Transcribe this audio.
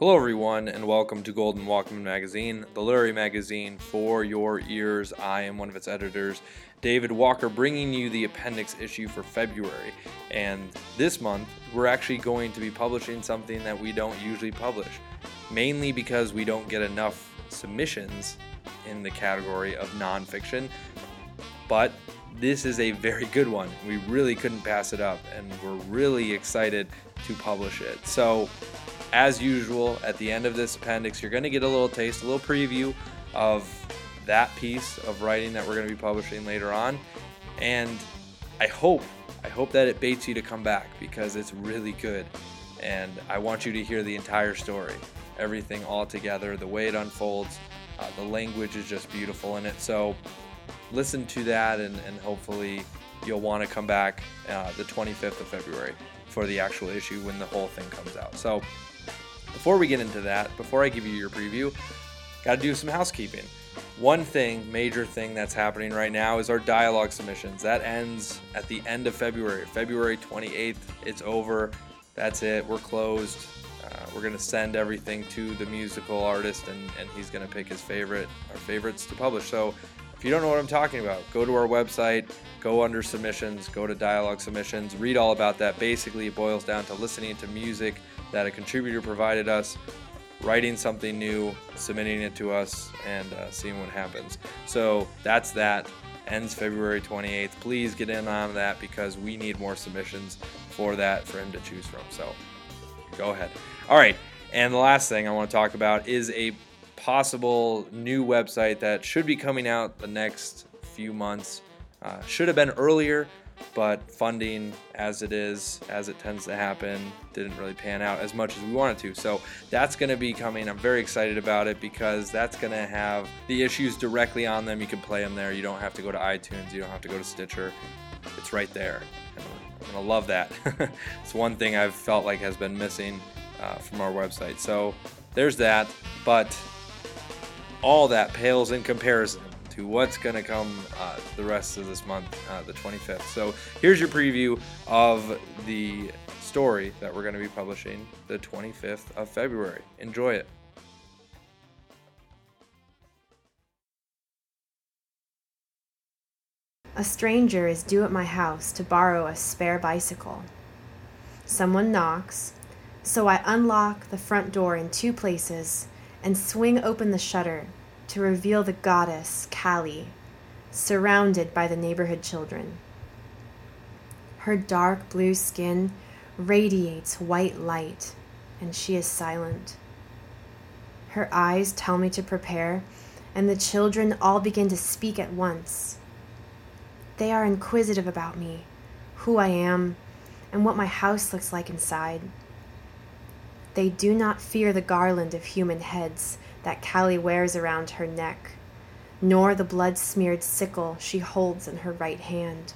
Hello, everyone, and welcome to Golden Walkman Magazine, the literary magazine for your ears. I am one of its editors, David Walker, bringing you the appendix issue for February. And this month, we're actually going to be publishing something that we don't usually publish, mainly because we don't get enough submissions in the category of nonfiction. But this is a very good one. We really couldn't pass it up, and we're really excited to publish it. So, as usual, at the end of this appendix, you're going to get a little taste, a little preview of that piece of writing that we're going to be publishing later on. And I hope, I hope that it baits you to come back because it's really good. And I want you to hear the entire story, everything all together, the way it unfolds. Uh, the language is just beautiful in it. So listen to that, and, and hopefully you'll want to come back uh, the 25th of February for the actual issue when the whole thing comes out. So before we get into that, before I give you your preview, got to do some housekeeping. One thing, major thing that's happening right now is our dialogue submissions. That ends at the end of February, February 28th. It's over. That's it. We're closed. Uh, we're going to send everything to the musical artist, and, and he's going to pick his favorite, our favorites to publish. So if you don't know what I'm talking about, go to our website, go under submissions, go to dialogue submissions, read all about that. Basically, it boils down to listening to music that a contributor provided us, writing something new, submitting it to us, and uh, seeing what happens. So that's that. Ends February 28th. Please get in on that because we need more submissions for that for him to choose from. So go ahead. All right. And the last thing I want to talk about is a possible new website that should be coming out the next few months. Uh, should have been earlier, but funding as it is as it tends to happen didn't really pan out as much as we wanted to. So that's going to be coming. I'm very excited about it because that's going to have the issues directly on them. You can play them there. You don't have to go to itunes. You don't have to go to stitcher. It's right there. I'm going to love that. It's one thing i've felt like has been missing uh, from our website. So there's that. But all that pales in comparison to what's going to come uh, the rest of this month, uh, the 25th. So here's your preview of the story that we're going to be publishing the 25th of February. Enjoy it. A stranger is due at my house to borrow a spare bicycle. Someone knocks, so I unlock the front door in two places and swing open the shutter to reveal the goddess, Kali, surrounded by the neighborhood children. Her dark blue skin radiates white light, and she is silent. Her eyes tell me to prepare, and the children all begin to speak at once. They are inquisitive about me, who I am, and what my house looks like inside. They do not fear the garland of human heads that Kali wears around her neck, nor the blood smeared sickle she holds in her right hand.